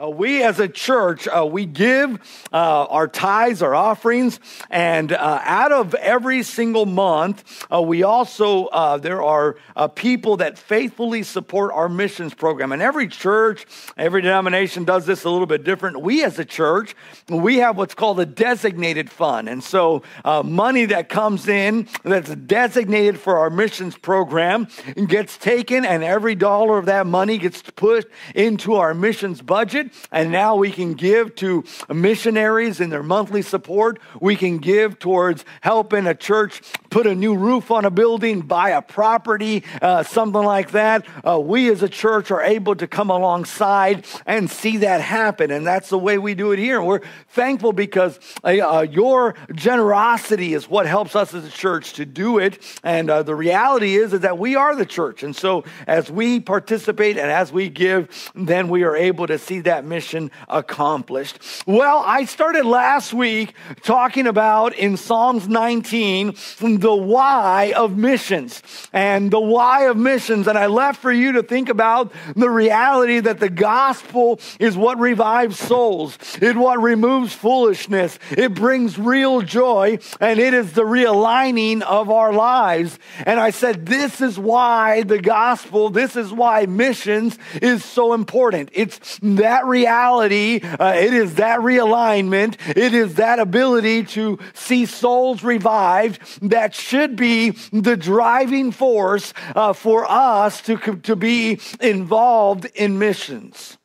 Uh, we as a church, uh, we give uh, our tithes, our offerings, and uh, out of every single month, uh, we also, uh, there are people that faithfully support our missions program. And every church, every denomination does this a little bit different. We as a church, we have what's called a designated fund. And so money that comes in that's designated for our missions program gets taken, and every dollar of that money gets put into our missions budget and now we can give to missionaries in their monthly support. We can give towards helping a church put a new roof on a building, buy a property, uh, something like that. Uh, we as a church are able to come alongside and see that happen. And that's the way we do it here. We're thankful because uh, uh your generosity is what helps us as a church to do it. And uh, the reality is, is that we are the church. And so as we participate and as we give, then we are able to see that mission accomplished. Well, I started last week talking about in Psalms 19 the why of missions and the why of missions. And I left for you to think about the reality that the gospel is what revives souls, it what removes foolishness, it brings real joy, and it is the realigning of our lives. And I said, This is why the gospel, this is why missions is so important. It's that reality, uh, it is that realignment, it is that ability to see souls revived that should be the driving force uh, for us to, to be involved in missions.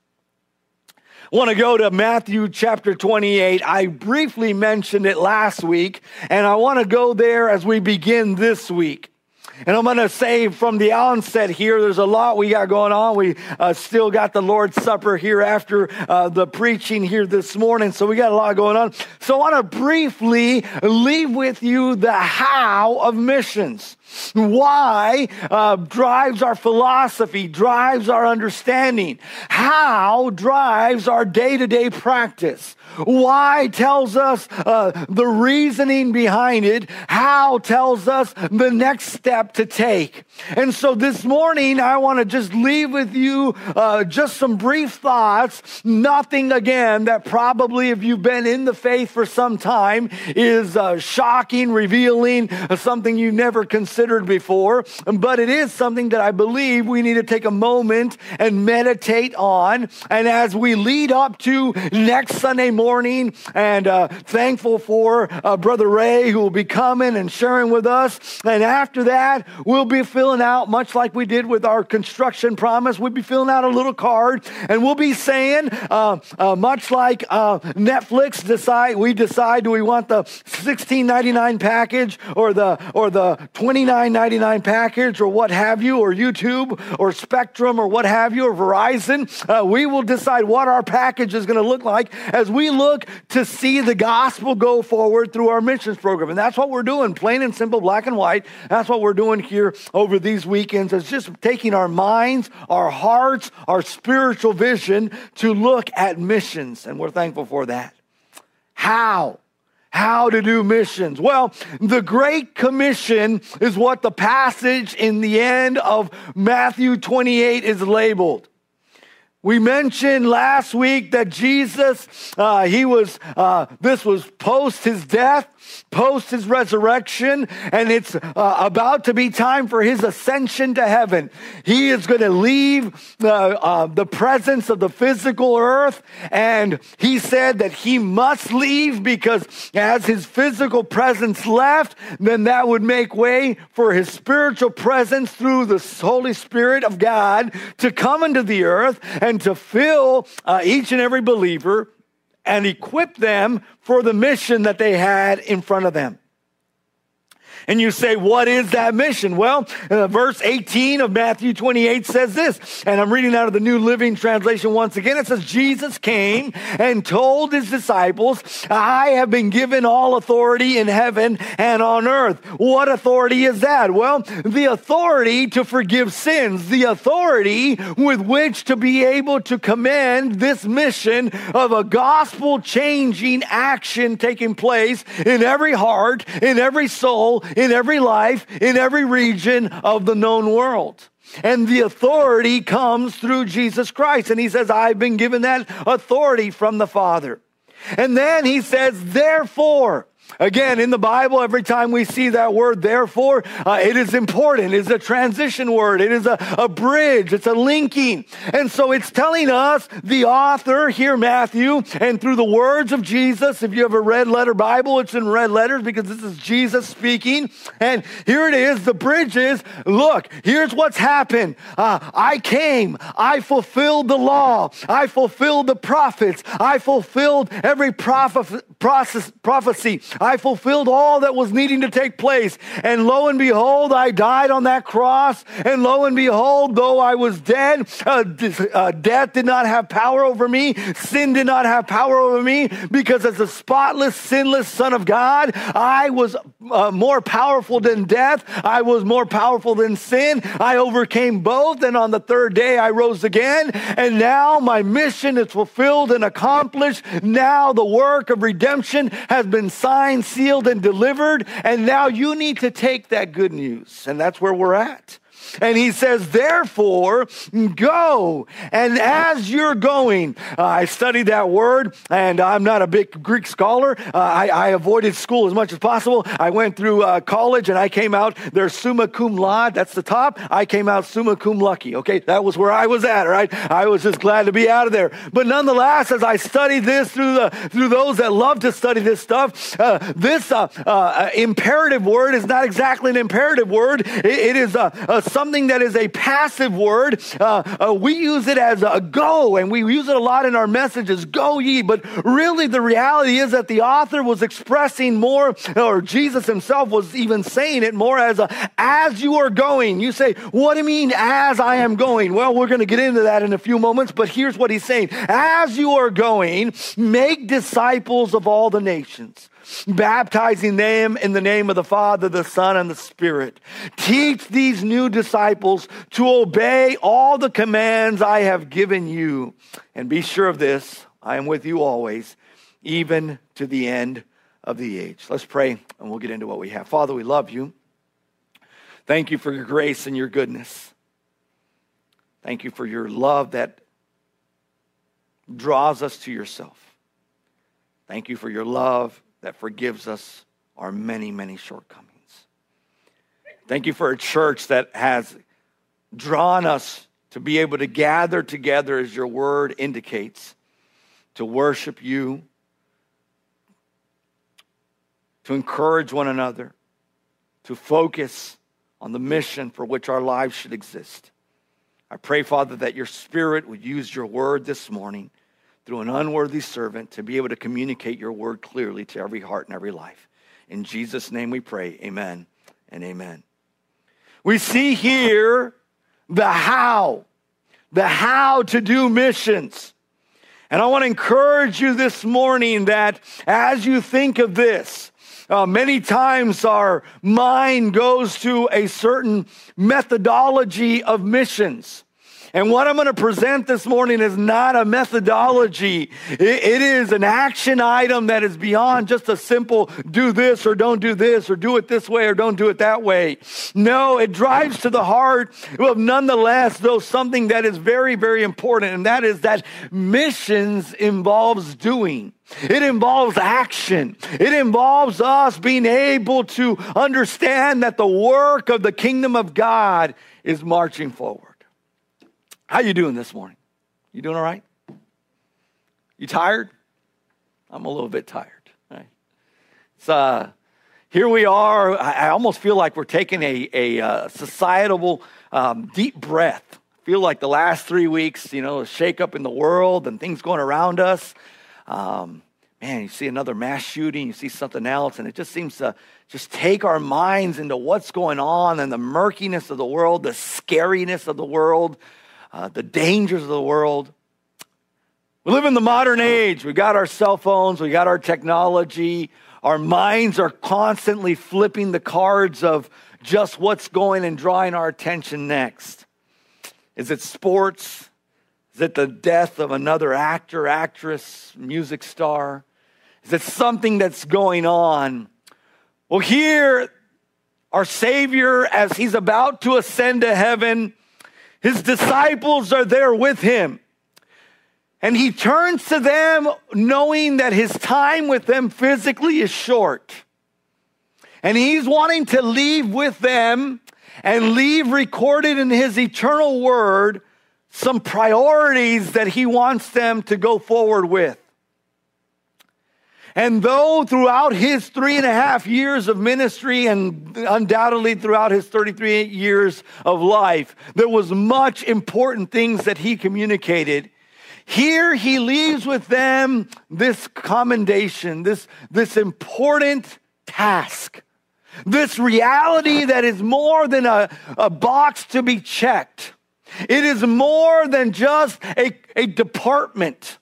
I want to go to Matthew chapter 28. I briefly mentioned it last week, and I want to go there as we begin this week. And I'm going to say from the onset here, there's a lot we got going on. We uh, still got the Lord's Supper here after uh, the preaching here this morning. So we got a lot going on. So I want to briefly leave with you the how of missions. Why uh, drives our philosophy, drives our understanding. How drives our day to day practice. Why tells us uh, the reasoning behind it. How tells us the next step to take. And so this morning, I want to just leave with you uh, just some brief thoughts. Nothing, again, that probably, if you've been in the faith for some time, is uh, shocking, revealing, something you never considered before. But it is something that I believe we need to take a moment and meditate on. And as we lead up to next Sunday morning, and uh, thankful for uh, Brother Ray who will be coming and sharing with us. And after that, we'll be filling out, much like we did with our construction promise, we'll be filling out a little card and we'll be saying, uh, uh, much like uh, Netflix decide, we decide do we want the $16.99 package or the, or the $29.99 package or what have you, or YouTube or Spectrum or what have you, or Verizon. Uh, we will decide what our package is going to look like as we look to see the gospel go forward through our missions program. And that's what we're doing, plain and simple, black and white. That's what we're doing here over these weekends. It's just taking our minds, our hearts, our spiritual vision to look at missions. And we're thankful for that. How? How to do missions? Well, the Great Commission is what the passage in the end of Matthew 28 is labeled. We mentioned last week that Jesus, uh, he was, uh, this was post his death, post his resurrection, and it's uh, about to be time for his ascension to heaven. He is going to leave uh, the presence of the physical earth, and he said that he must leave because as his physical presence left, then that would make way for his spiritual presence through the Holy Spirit of God to come into the earth and and to fill uh, each and every believer and equip them for the mission that they had in front of them. And you say, what is that mission? Well, uh, verse 18 of Matthew 28 says this, and I'm reading out of the New Living Translation once again. It says, Jesus came and told his disciples, I have been given all authority in heaven and on earth. What authority is that? Well, the authority to forgive sins, the authority with which to be able to commend this mission of a gospel changing action taking place in every heart, in every soul, in every life, in every region of the known world. And the authority comes through Jesus Christ. And he says, I've been given that authority from the Father. And then he says, therefore, Again, in the Bible, every time we see that word, therefore, uh, it is important. It's a transition word. It is a, a bridge. It's a linking. And so it's telling us, the author here, Matthew, and through the words of Jesus, if you have a red letter Bible, it's in red letters because this is Jesus speaking. And here it is. The bridge is, look, here's what's happened. Uh, I came. I fulfilled the law. I fulfilled the prophets. I fulfilled every prophet, process, prophecy. I fulfilled all that was needing to take place. And lo and behold, I died on that cross. And lo and behold, though I was dead, uh, uh, death did not have power over me. Sin did not have power over me because as a spotless, sinless Son of God, I was uh, more powerful than death. I was more powerful than sin. I overcame both. And on the third day, I rose again. And now my mission is fulfilled and accomplished. Now the work of redemption has been signed signed, sealed, and delivered. And now you need to take that good news. And that's where we're at. And he says, therefore, go. And as you're going, uh, I studied that word, and I'm not a big Greek scholar. Uh, I, I, avoided school as much as possible. I went through uh, college, and I came out there summa cum laude. That's the top. I came out summa cum lucky. Okay, that was where I was at. Right, I was just glad to be out of there. But nonetheless, as I studied this through the through those that love to study this stuff, uh, this uh, uh, imperative word is not exactly an imperative word. it, it is a, a something that is a passive word. Uh, uh, we use it as a go, and we use it a lot in our messages go ye. But really, the reality is that the author was expressing more, or Jesus himself was even saying it more as a, as you are going. You say, What do you mean, as I am going? Well, we're going to get into that in a few moments, but here's what he's saying As you are going, make disciples of all the nations baptizing them in the name of the Father, the Son, and the Spirit. Teach these new disciples to obey all the commands I have given you. And be sure of this I am with you always, even to the end of the age. Let's pray and we'll get into what we have. Father, we love you. Thank you for your grace and your goodness. Thank you for your love that draws us to yourself. Thank you for your love that forgives us our many, many shortcomings. Thank you for a church that has drawn us to be able to gather together as your word indicates, to worship you, to encourage one another, to focus on the mission for which our lives should exist. I pray, Father, that your spirit would use your word this morning through an unworthy servant to be able to communicate your word clearly to every heart and every life. In Jesus' name we pray. Amen and amen. We see here the how, the how to do missions. And I want to encourage you this morning that as you think of this, uh, many times our mind goes to a certain methodology of missions. And what I'm going to present this morning is not a methodology. It, it is an action item that is beyond just a simple do this or don't do this or do it this way or don't do it that way. No, it drives to the heart of nonetheless, though something that is very, very important. And that is that missions involves doing. It involves action. It involves us being able to understand that the work of the kingdom of God is marching forward. How you doing this morning? You doing all right? You tired? I'm a little bit tired. Right? Uh, here we are. I, I, almost feel like we're taking a, a uh, societal um, deep breath. I feel like the last three weeks, you know, shake up in the world and things going around us. Um, man, you see another mass shooting, you see something else, and it just seems to just take our minds into what's going on and the murkiness of the world, the scariness of the world uh, the dangers of the world. We live in the modern age. We got our cell phones, we got our technology. Our minds are constantly flipping the cards of just what's going and drawing our attention next. Is it sports? Is it the death of another actor, actress, music star? Is it something that's going on? Well, here, our Savior, as he's about to ascend to heaven, His disciples are there with him. And he turns to them knowing that his time with them physically is short. And he's wanting to leave with them and leave recorded in his eternal word some priorities that he wants them to go forward with. And though throughout his three and a half years of ministry and undoubtedly throughout his 33 years of life, there was much important things that he communicated. Here he leaves with them this commendation, this, this important task, this reality that is more than a, a box to be checked. It is more than just a, a department.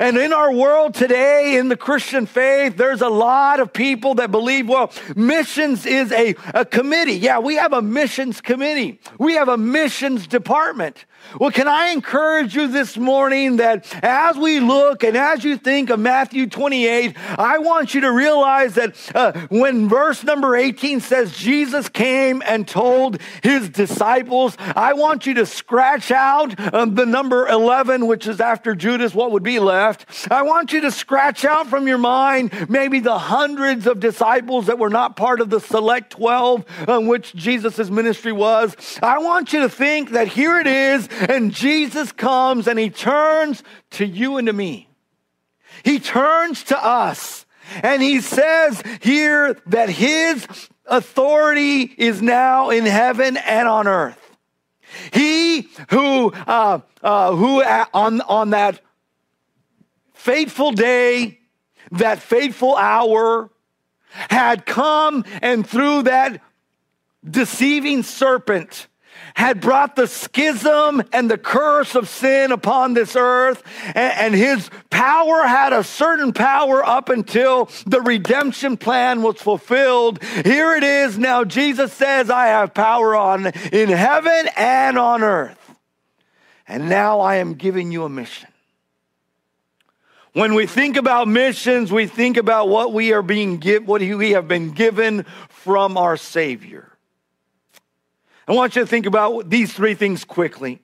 And in our world today, in the Christian faith, there's a lot of people that believe, well, missions is a, a committee. Yeah, we have a missions committee. We have a missions department. Well, can I encourage you this morning that as we look and as you think of Matthew 28, I want you to realize that uh, when verse number 18 says Jesus came and told his disciples, I want you to scratch out um, the number 11, which is after Judas, what would be left. I want you to scratch out from your mind maybe the hundreds of disciples that were not part of the select 12 on which Jesus' ministry was. I want you to think that here it is and Jesus comes and he turns to you and to me. He turns to us and he says here that his authority is now in heaven and on earth. He who, uh, uh, who on, on that fateful day, that fateful hour, had come and through that deceiving serpent had brought the schism and the curse of sin upon this earth, and, and, his power had a certain power up until the redemption plan was fulfilled. Here it is now. Jesus says, I have power on in heaven and on earth. And now I am giving you a mission. When we think about missions, we think about what we are being give, what we have been given from our Savior. I want you to think about these three things quickly.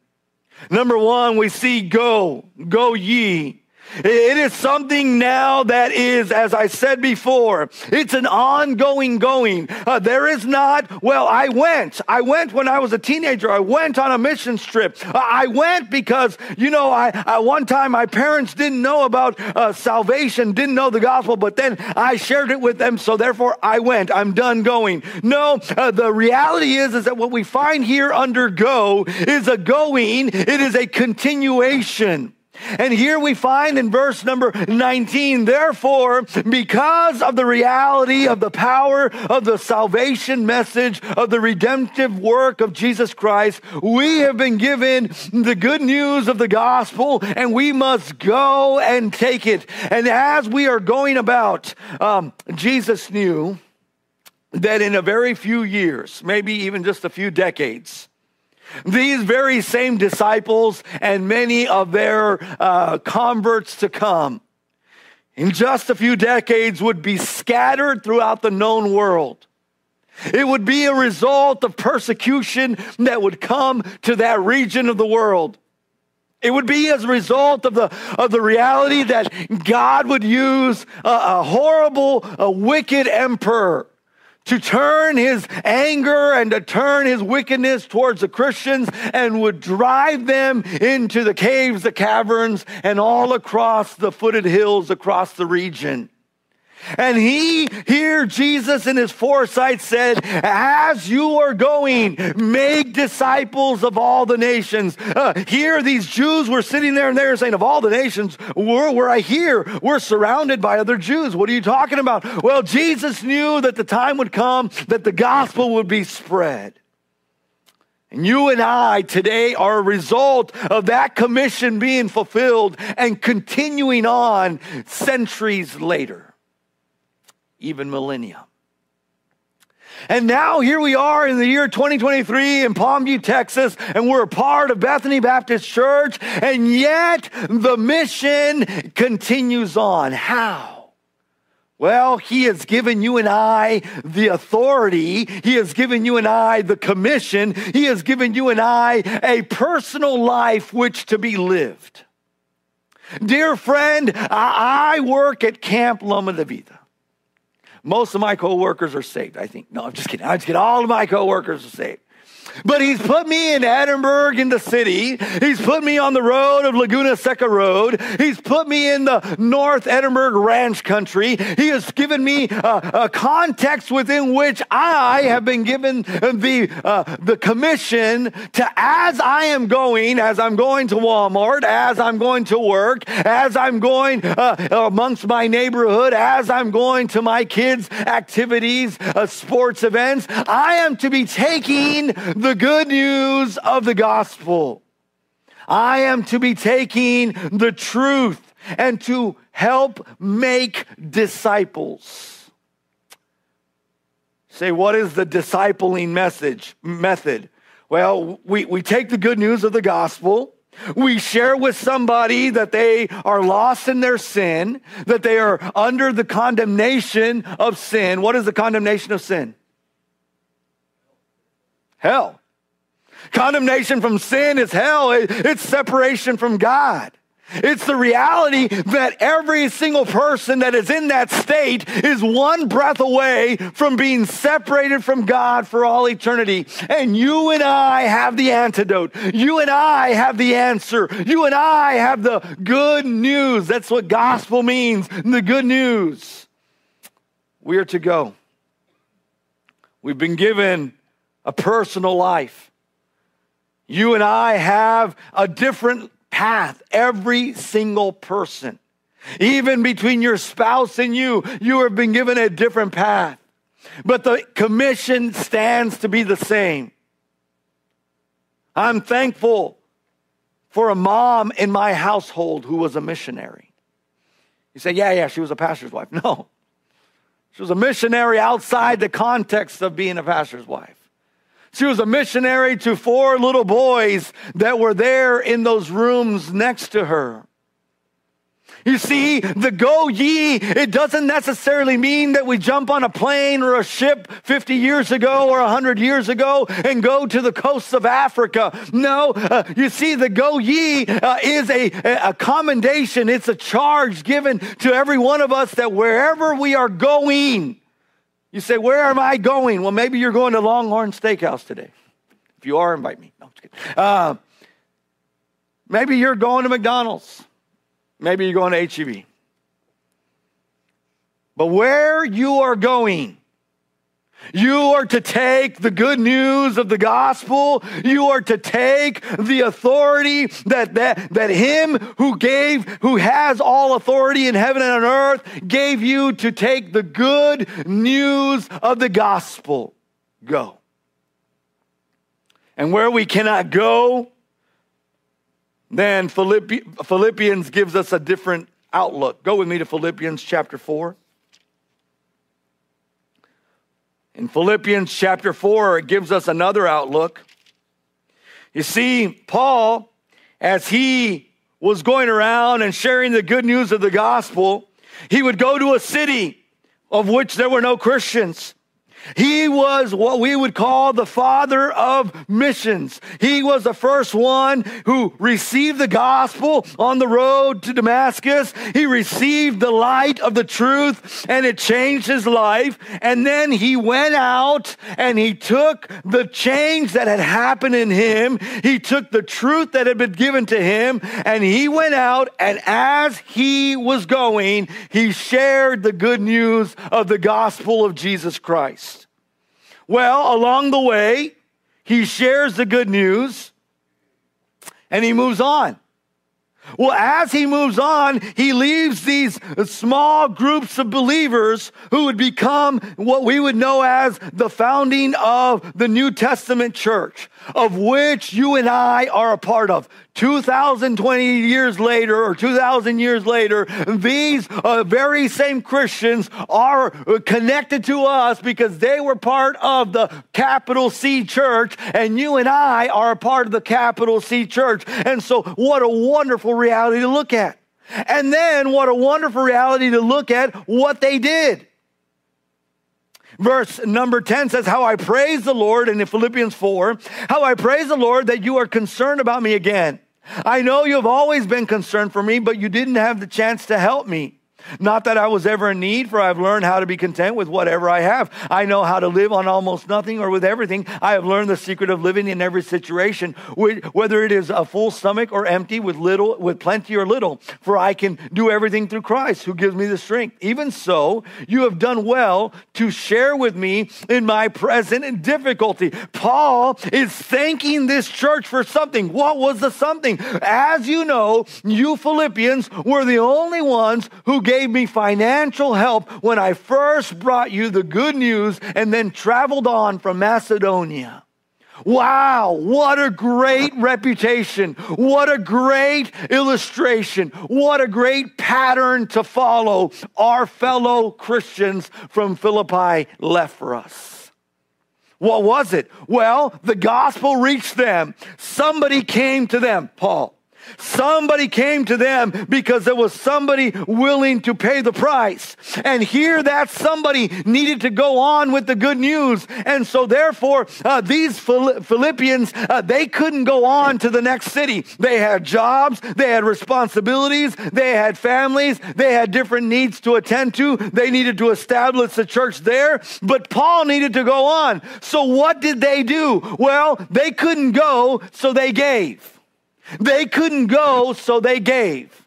Number one, we see go, go ye. It is something now that is, as I said before, it's an ongoing going. Uh, there is not, well, I went. I went when I was a teenager. I went on a mission trip. Uh, I went because, you know, I, one time my parents didn't know about uh, salvation, didn't know the gospel, but then I shared it with them. So therefore I went. I'm done going. No, uh, the reality is, is that what we find here under go is a going. It is a continuation. And here we find in verse number 19, therefore, because of the reality of the power of the salvation message of the redemptive work of Jesus Christ, we have been given the good news of the gospel and we must go and take it. And as we are going about, um, Jesus knew that in a very few years, maybe even just a few decades, these very same disciples and many of their uh, converts to come in just a few decades would be scattered throughout the known world. It would be a result of persecution that would come to that region of the world. It would be as a result of the, of the reality that God would use a, a horrible, a wicked emperor to turn his anger and to turn his wickedness towards the Christians and would drive them into the caves, the caverns, and all across the footed hills across the region. And he, here, Jesus in his foresight said, As you are going, make disciples of all the nations. Uh, here, these Jews were sitting there and they were saying, Of all the nations, where I hear, we're surrounded by other Jews. What are you talking about? Well, Jesus knew that the time would come that the gospel would be spread. And you and I today are a result of that commission being fulfilled and continuing on centuries later even millennia. And now here we are in the year 2023 in Palmview, Texas, and we're a part of Bethany Baptist Church, and yet the mission continues on. How? Well, he has given you and I the authority. He has given you and I the commission. He has given you and I a personal life which to be lived. Dear friend, I work at Camp Loma de Vida. Most of my coworkers are saved, I think. No, I'm just kidding. I'm just kidding. All of my coworkers are saved. But he's put me in Edinburg in the city. He's put me on the road of Laguna Seca Road. He's put me in the North Edinburg Ranch country. He has given me a, a context within which I have been given the, uh, the commission to, as I am going, as I'm going to Walmart, as I'm going to work, as I'm going uh, amongst my neighborhood, as I'm going to my kids' activities, uh, sports events, I am to be taking the good news of the gospel. I am to be taking the truth and to help make disciples. Say, what is the discipling message method? Well, we, we take the good news of the gospel. We share with somebody that they are lost in their sin, that they are under the condemnation of sin. What is the condemnation of sin? Hell. Condemnation from sin is hell, it's separation from God. It's the reality that every single person that is in that state is one breath away from being separated from God for all eternity. And you and I have the antidote. You and I have the answer. You and I have the good news. That's what gospel means the good news. We are to go. We've been given a personal life. You and I have a different path, every single person. Even between your spouse and you, you have been given a different path. But the commission stands to be the same. I'm thankful for a mom in my household who was a missionary. You say, yeah, yeah, she was a pastor's wife. No, she was a missionary outside the context of being a pastor's wife. She was a missionary to four little boys that were there in those rooms next to her. You see, the go ye, it doesn't necessarily mean that we jump on a plane or a ship 50 years ago or 100 years ago and go to the coasts of Africa. No, uh, you see, the go ye uh, is a, a commendation, it's a charge given to every one of us that wherever we are going, you say, Where am I going? Well, maybe you're going to Longhorn Steakhouse today. If you are, invite me. No, uh, maybe you're going to McDonald's. Maybe you're going to HEB. But where you are going, you are to take the good news of the gospel. You are to take the authority that, that, that him who gave, who has all authority in heaven and on earth, gave you to take the good news of the gospel. Go. And where we cannot go, then Philippi, Philippians gives us a different outlook. Go with me to Philippians chapter 4. In Philippians chapter 4, it gives us another outlook. You see, Paul, as he was going around and sharing the good news of the gospel, he would go to a city of which there were no Christians. He was what we would call the father of missions. He was the first one who received the gospel on the road to Damascus. He received the light of the truth and it changed his life. And then he went out and he took the change that had happened in him. He took the truth that had been given to him and he went out and as he was going, he shared the good news of the gospel of Jesus Christ. Well, along the way, he shares the good news and he moves on. Well, as he moves on, he leaves these small groups of believers who would become what we would know as the founding of the New Testament church, of which you and I are a part of. 2020 years later or 2000 years later, these uh, very same Christians are connected to us because they were part of the capital C church and you and I are a part of the capital C church. And so what a wonderful reality to look at. And then what a wonderful reality to look at what they did. Verse number 10 says, How I praise the Lord, and in Philippians 4, how I praise the Lord that you are concerned about me again. I know you have always been concerned for me, but you didn't have the chance to help me. Not that I was ever in need, for I've learned how to be content with whatever I have. I know how to live on almost nothing or with everything. I have learned the secret of living in every situation, whether it is a full stomach or empty, with little, with plenty or little. For I can do everything through Christ who gives me the strength. Even so, you have done well to share with me in my present difficulty. Paul is thanking this church for something. What was the something? As you know, you Philippians were the only ones who gave gave me financial help when I first brought you the good news and then traveled on from Macedonia. Wow, what a great reputation. What a great illustration. What a great pattern to follow our fellow Christians from Philippi left for us. What was it? Well, the gospel reached them. Somebody came to them, Paul. Somebody came to them because there was somebody willing to pay the price. And here that somebody needed to go on with the good news. And so therefore, uh, these Philippians, uh, they couldn't go on to the next city. They had jobs, they had responsibilities, they had families, they had different needs to attend to. They needed to establish the church there, but Paul needed to go on. So what did they do? Well, they couldn't go, so they gave. They couldn't go, so they gave.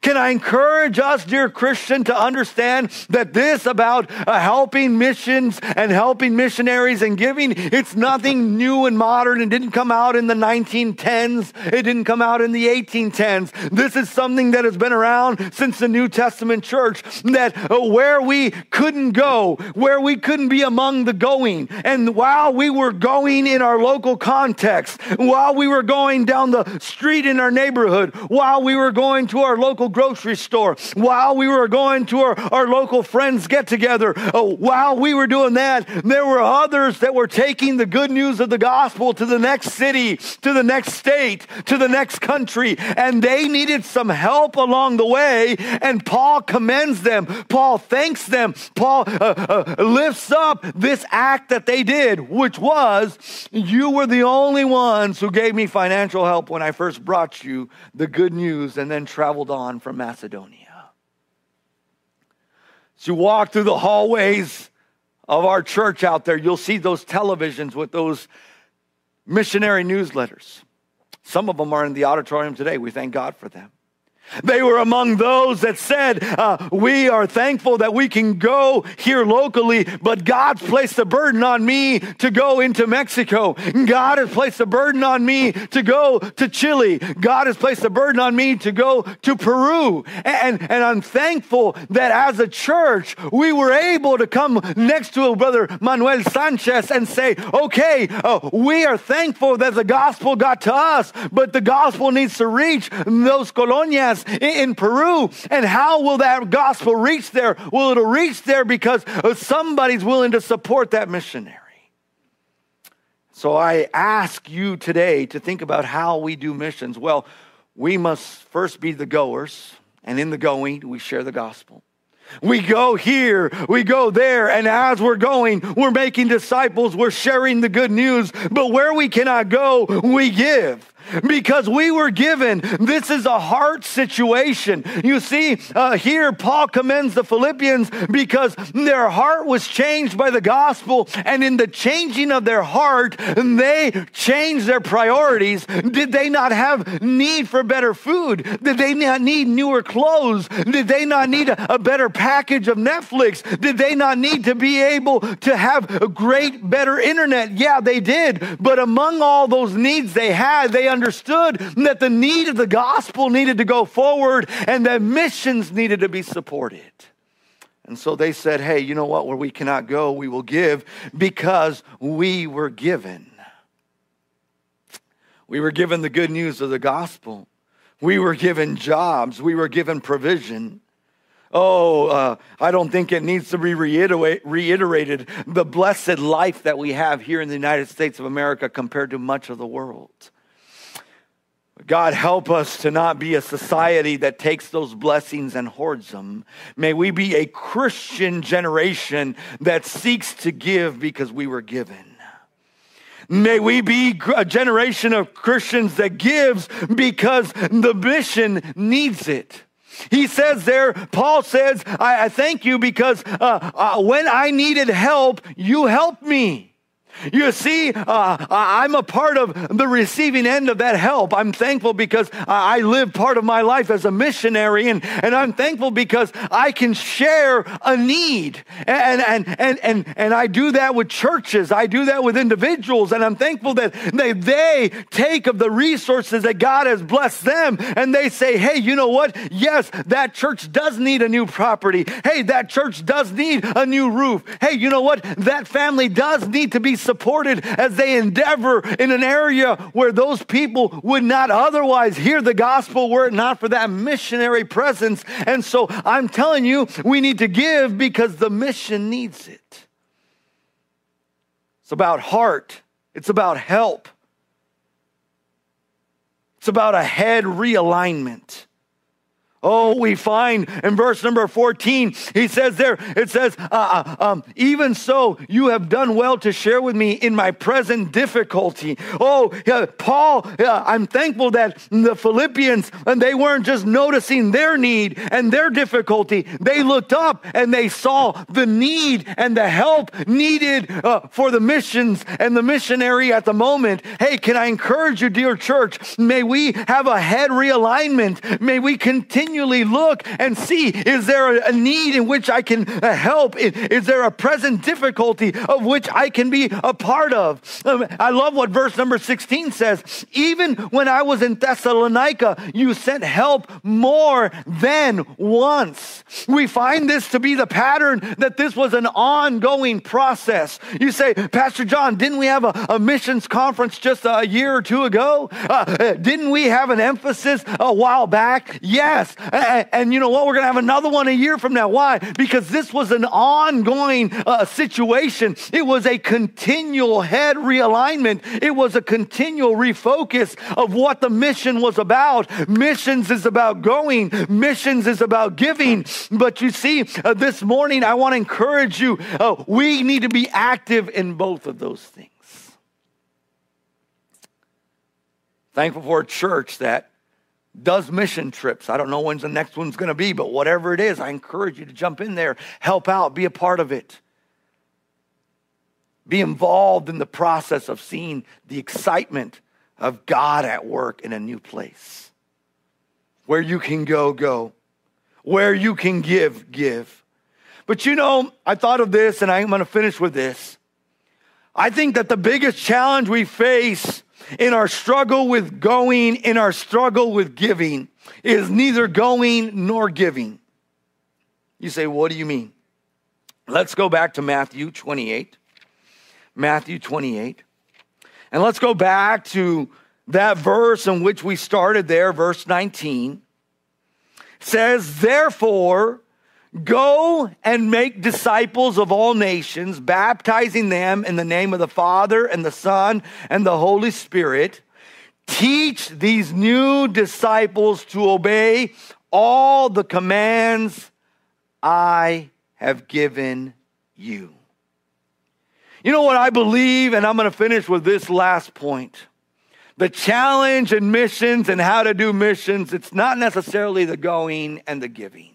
Can I encourage us, dear Christian, to understand that this about uh, helping missions and helping missionaries and giving, it's nothing new and modern. It didn't come out in the 1910s. It didn't come out in the 1810s. This is something that has been around since the New Testament church that uh, where we couldn't go, where we couldn't be among the going. And while we were going in our local context, while we were going down the street in our neighborhood, while we were going to our local grocery store, while we were going to our, our local friends get together, oh, while we were doing that, there were others that were taking the good news of the gospel to the next city, to the next state, to the next country, and they needed some help along the way. And Paul commends them, Paul thanks them, Paul uh, uh, lifts up this act that they did, which was, You were the only ones who gave me financial help when I first brought you the good news and then traveled on from Macedonia. As you walk through the hallways of our church out there, you'll see those televisions with those missionary newsletters. Some of them are in the auditorium today. We thank God for them. They were among those that said, uh, We are thankful that we can go here locally, but God placed a burden on me to go into Mexico. God has placed a burden on me to go to Chile. God has placed a burden on me to go to Peru. And, and I'm thankful that as a church, we were able to come next to a Brother Manuel Sanchez and say, Okay, uh, we are thankful that the gospel got to us, but the gospel needs to reach those colonias in Peru. And how will that gospel reach there? Will it reach there because uh, somebody's willing to support that missionary? So I ask you today to think about how we do missions. Well, we must first be the goers, and in the going, we share the gospel. We go here, we go there, and as we're going, we're making disciples, we're sharing the good news. But where we cannot go, we give because we were given. This is a heart situation. You see, uh, here Paul commends the Philippians because their heart was changed by the gospel, and in the changing of their heart, they changed their priorities. Did they not have need for better food? Did they not need newer clothes? Did they not need a, a better package of Netflix? Did they not need to be able to have a great, better internet? Yeah, they did. But among all those needs they had, they understood that the need of the gospel needed to go forward and that missions needed to be supported. And so they said, hey, you know what? Where we cannot go, we will give because we were given. We were given the good news of the gospel. We were given jobs. We were given provision. Oh, uh, I don't think it needs to be reiterate, reiterated the blessed life that we have here in the United States of America compared to much of the world. God, help us to not be a society that takes those blessings and hoards them. May we be a Christian generation that seeks to give because we were given. May we be a generation of Christians that gives because the mission needs it. He says there, Paul says, I, I thank you because uh, uh, when I needed help, you helped me. You see, uh, I'm a part of the receiving end of that help. I'm thankful because I live part of my life as a missionary, and, and I'm thankful because I can share a need. And, and, and, and, and I do that with churches, I do that with individuals, and I'm thankful that they, they take of the resources that God has blessed them and they say, hey, you know what? Yes, that church does need a new property. Hey, that church does need a new roof. Hey, you know what? That family does need to be supported as they endeavor in an area where those people would not otherwise hear the gospel were it not for that missionary presence. And so I'm telling you, we need to give because the mission needs it. It's about heart, it's about help, it's about a head realignment. Oh, we find in verse number 14, he says there, it says, uh, uh, um, even so, you have done well to share with me in my present difficulty. Oh, uh, Paul, I'm thankful that the Philippians, and they weren't just noticing their need and their difficulty, they looked up and they saw the need and the help needed uh, for the missions and the missionary at the moment. Hey, can I encourage you, dear church? May we have a head realignment. May we continue continually look and see is there a need in which I can uh, help? Is there a present difficulty of which I can be a part of? Um, I love what verse number 16 says. Even when I was in Thessalonica, you sent help more than once. We find this to be the pattern that this was an ongoing process. You say, Pastor John, didn't we have a, a missions conference just a year or two ago? Uh, uh didn't we have an emphasis a while back? Yes. And, and you know what? We're going to have another one a year from now. Why? Because this was an ongoing uh, situation. It was a continual head realignment, it was a continual refocus of what the mission was about. Missions is about going, missions is about giving. But you see, uh, this morning, I want to encourage you uh, we need to be active in both of those things. Thankful for a church that does mission trips. I don't know when's the next one's going to be, but whatever it is, I encourage you to jump in there, help out, be a part of it. Be involved in the process of seeing the excitement of God at work in a new place. Where you can go, go. Where you can give, give. But you know, I thought of this and I'm going to finish with this. I think that the biggest challenge we face in our struggle with going, in our struggle with giving, is neither going nor giving. You say, what do you mean? Let's go back to Matthew 28. Matthew 28. And let's go back to that verse in which we started there, verse 19. It says, Therefore, Go and make disciples of all nations, baptizing them in the name of the Father and the Son and the Holy Spirit. Teach these new disciples to obey all the commands I have given you. You know what I believe, and I'm going to finish with this last point. The challenge in missions and how to do missions, it's not necessarily the going and the giving.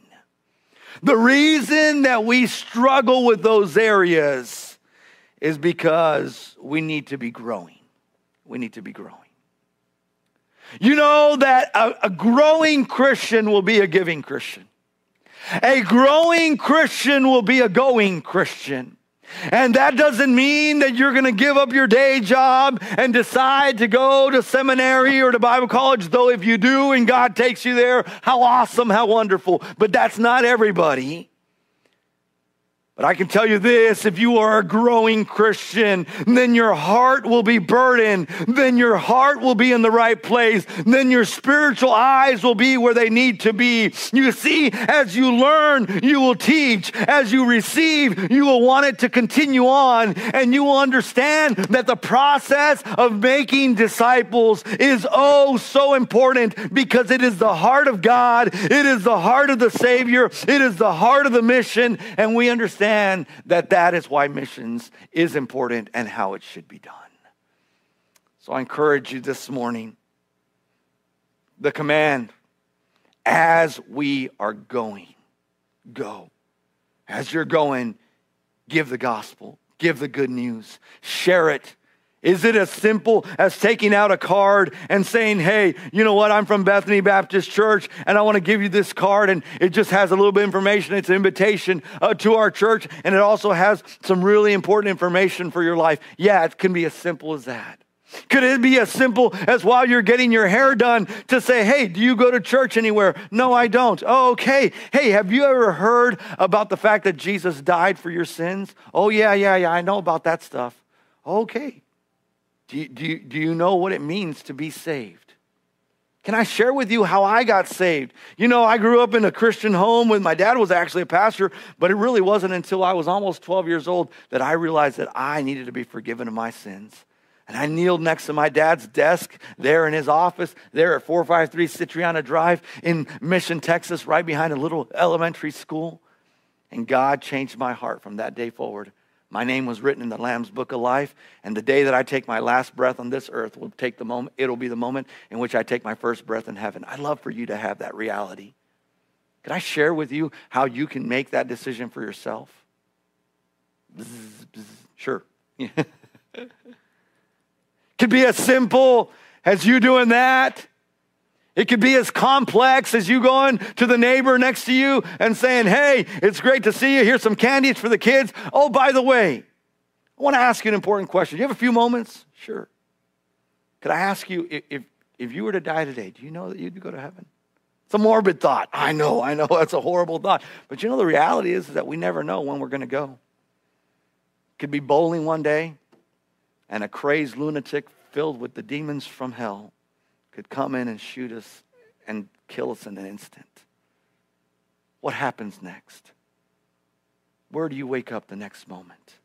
The reason that we struggle with those areas is because we need to be growing. We need to be growing. You know that a, a growing Christian will be a giving Christian. A growing Christian will be a going Christian. And that doesn't mean that you're going to give up your day job and decide to go to seminary or to Bible college, though if you do and God takes you there, how awesome, how wonderful. But that's not everybody. But I can tell you this if you are a growing Christian, then your heart will be burdened. Then your heart will be in the right place. Then your spiritual eyes will be where they need to be. You see, as you learn, you will teach. As you receive, you will want it to continue on. And you will understand that the process of making disciples is oh so important because it is the heart of God, it is the heart of the Savior, it is the heart of the mission. And we understand understand that that is why missions is important and how it should be done. So I encourage you this morning the command as we are going, go. As you're going, give the gospel, give the good news, share it is it as simple as taking out a card and saying, hey, you know what? I'm from Bethany Baptist Church and I want to give you this card. And it just has a little bit of information. It's an invitation uh, to our church and it also has some really important information for your life. Yeah, it can be as simple as that. Could it be as simple as while you're getting your hair done to say, hey, do you go to church anywhere? No, I don't. Oh, okay. Hey, have you ever heard about the fact that Jesus died for your sins? Oh, yeah, yeah, yeah. I know about that stuff. Okay. Do you, do, you, do you know what it means to be saved? Can I share with you how I got saved? You know, I grew up in a Christian home with my dad was actually a pastor, but it really wasn't until I was almost 12 years old that I realized that I needed to be forgiven of my sins. And I kneeled next to my dad's desk there in his office, there at 453 Citriana Drive in Mission, Texas, right behind a little elementary school. And God changed my heart from that day forward. My name was written in the Lamb's book of life, and the day that I take my last breath on this earth will take the moment, it'll be the moment in which I take my first breath in heaven. I'd love for you to have that reality. Could I share with you how you can make that decision for yourself? Bzz, bzz, sure. Could be as simple as you doing that. It could be as complex as you going to the neighbor next to you and saying, Hey, it's great to see you. Here's some candies for the kids. Oh, by the way, I want to ask you an important question. Do you have a few moments? Sure. Could I ask you if, if you were to die today, do you know that you'd go to heaven? It's a morbid thought. I know, I know, that's a horrible thought. But you know, the reality is, is that we never know when we're going to go. Could be bowling one day, and a crazed lunatic filled with the demons from hell could come in and shoot us and kill us in an instant. What happens next? Where do you wake up the next moment?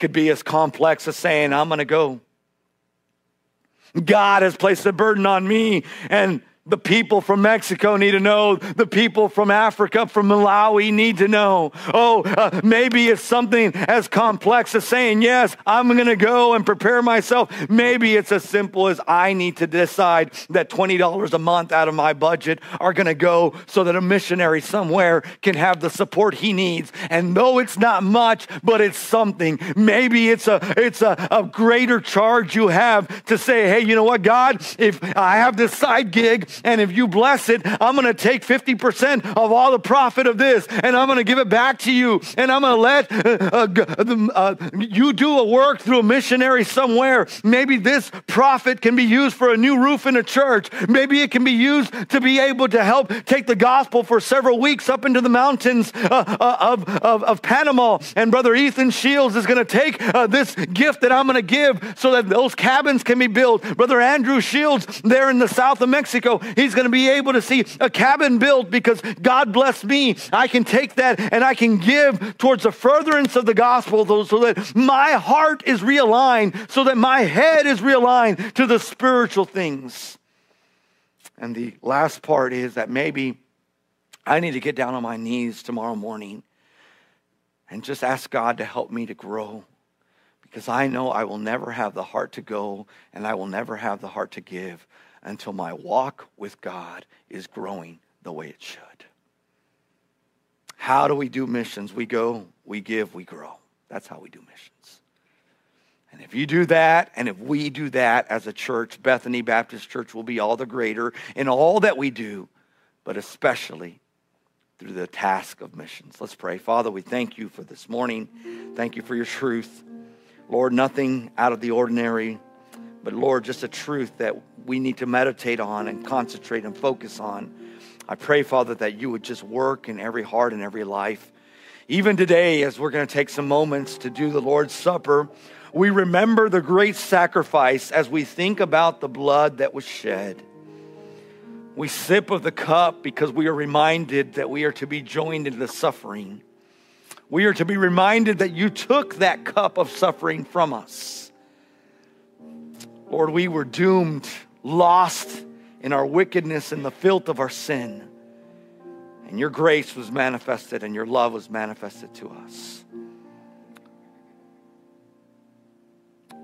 Could be as complex as saying, I'm going to go. God has placed a burden on me, and the people from Mexico need to know. The people from Africa, from Malawi need to know. Oh, uh, maybe it's something as complex as saying, Yes, I'm going to go and prepare myself. Maybe it's as simple as I need to decide that $20 a month out of my budget are going to go so that a missionary somewhere can have the support he needs. And though it's not much, but it's something. Maybe it's a it's a, a greater charge you have to say, Hey, you know what, God, if I have this side gig and if you bless it, I'm going to take 50% of all the profit of this and I'm going to give it back to you. And I'm going to let uh, uh, uh, you do a work through a missionary somewhere. Maybe this profit can be used for a new roof in a church. Maybe it can be used to be able to help take the gospel for several weeks up into the mountains uh, uh, of, of, of, Panama. And Brother Ethan Shields is going to take uh, this gift that I'm going to give so that those cabins can be built. Brother Andrew Shields there in the south of Mexico, He's going to be able to see a cabin built because God blessed me. I can take that and I can give towards the furtherance of the gospel so that my heart is realigned, so that my head is realigned to the spiritual things. And the last part is that maybe I need to get down on my knees tomorrow morning and just ask God to help me to grow because I know I will never have the heart to go and I will never have the heart to give until my walk with God is growing the way it should. How do we do missions? We go, we give, we grow. That's how we do missions. And if you do that, and if we do that as a church, Bethany Baptist Church will be all the greater in all that we do, but especially through the task of missions. Let's pray. Father, we thank you for this morning. Thank you for your truth. Lord, nothing out of the ordinary but Lord, just a truth that we need to meditate on and concentrate and focus on. I pray, Father, that you would just work in every heart and every life. Even today, as we're going to take some moments to do the Lord's Supper, we remember the great sacrifice as we think about the blood that was shed. We sip of the cup because we are reminded that we are to be joined in the suffering. We are to be reminded that you took that cup of suffering from us. Lord, we were doomed, lost in our wickedness and the filth of our sin. And your grace was manifested and your love was manifested to us.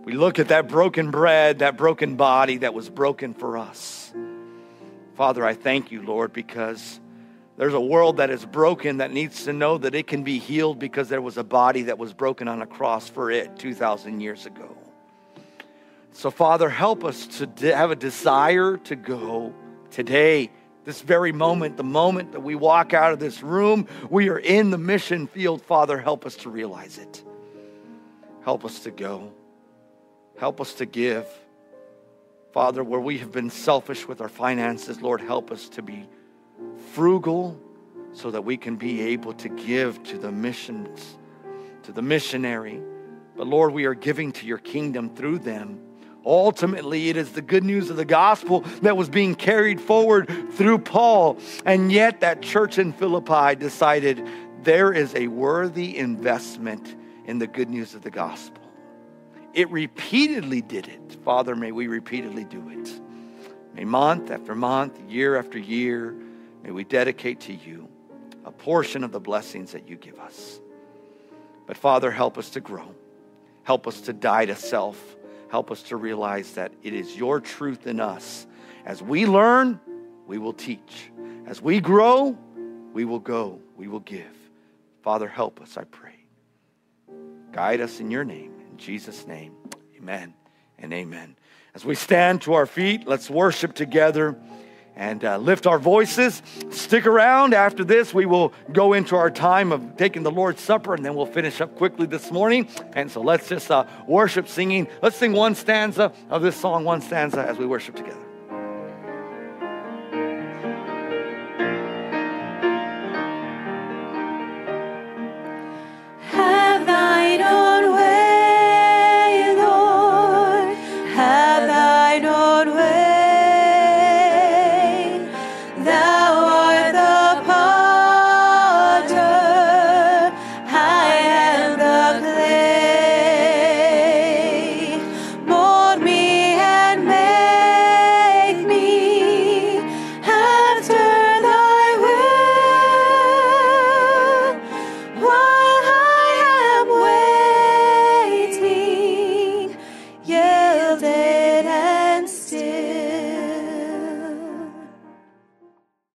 We look at that broken bread, that broken body that was broken for us. Father, I thank you, Lord, because there's a world that is broken that needs to know that it can be healed because there was a body that was broken on a cross for it 2,000 years ago. So, Father, help us to have a desire to go today, this very moment, the moment that we walk out of this room, we are in the mission field. Father, help us to realize it. Help us to go. Help us to give. Father, where we have been selfish with our finances, Lord, help us to be frugal so that we can be able to give to the missions, to the missionary. But Lord, we are giving to your kingdom through them. Ultimately, it is the good news of the gospel that was being carried forward through Paul. And yet, that church in Philippi decided there is a worthy investment in the good news of the gospel. It repeatedly did it. Father, may we repeatedly do it. May month after month, year after year, may we dedicate to you a portion of the blessings that you give us. But Father, help us to grow. Help us to die to self help us to realize that it is your truth in us. As we learn, we will teach. As we grow, we will go, we will give. Father, help us, I pray. Guide us in your name. In Jesus' name, amen and amen. As we stand to our feet, let's worship together and uh, lift our voices. Stick around. After this, we will go into our time of taking the Lord's Supper, and then we'll finish up quickly this morning. And so let's just uh, worship singing. Let's sing one stanza of this song, one stanza as we worship together.